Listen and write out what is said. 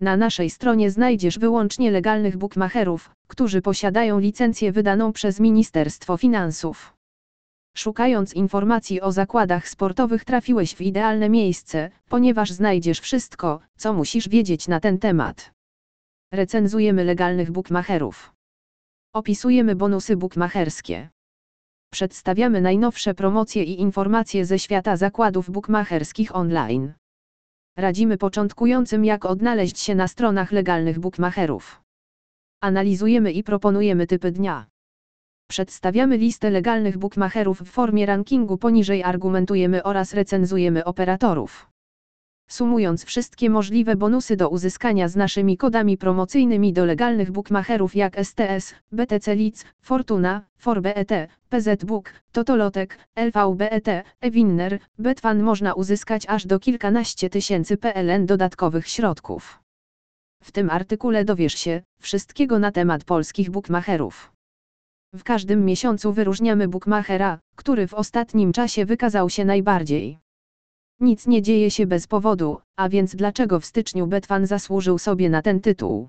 Na naszej stronie znajdziesz wyłącznie legalnych bookmacherów, którzy posiadają licencję wydaną przez Ministerstwo Finansów. Szukając informacji o zakładach sportowych trafiłeś w idealne miejsce, ponieważ znajdziesz wszystko, co musisz wiedzieć na ten temat. Recenzujemy legalnych bookmacherów. Opisujemy bonusy bookmacherskie. Przedstawiamy najnowsze promocje i informacje ze świata zakładów bookmacherskich online. Radzimy początkującym jak odnaleźć się na stronach legalnych bookmacherów. Analizujemy i proponujemy typy dnia. Przedstawiamy listę legalnych bookmacherów w formie rankingu poniżej argumentujemy oraz recenzujemy operatorów. Sumując wszystkie możliwe bonusy do uzyskania z naszymi kodami promocyjnymi do legalnych bookmacherów jak STS, BTC Lic, Fortuna, ForBet, PZBook, Totolotek, LVBet, eWinner, Betfan można uzyskać aż do kilkanaście tysięcy PLN dodatkowych środków. W tym artykule dowiesz się wszystkiego na temat polskich bookmacherów. W każdym miesiącu wyróżniamy bookmachera, który w ostatnim czasie wykazał się najbardziej. Nic nie dzieje się bez powodu, a więc dlaczego w styczniu Betfan zasłużył sobie na ten tytuł?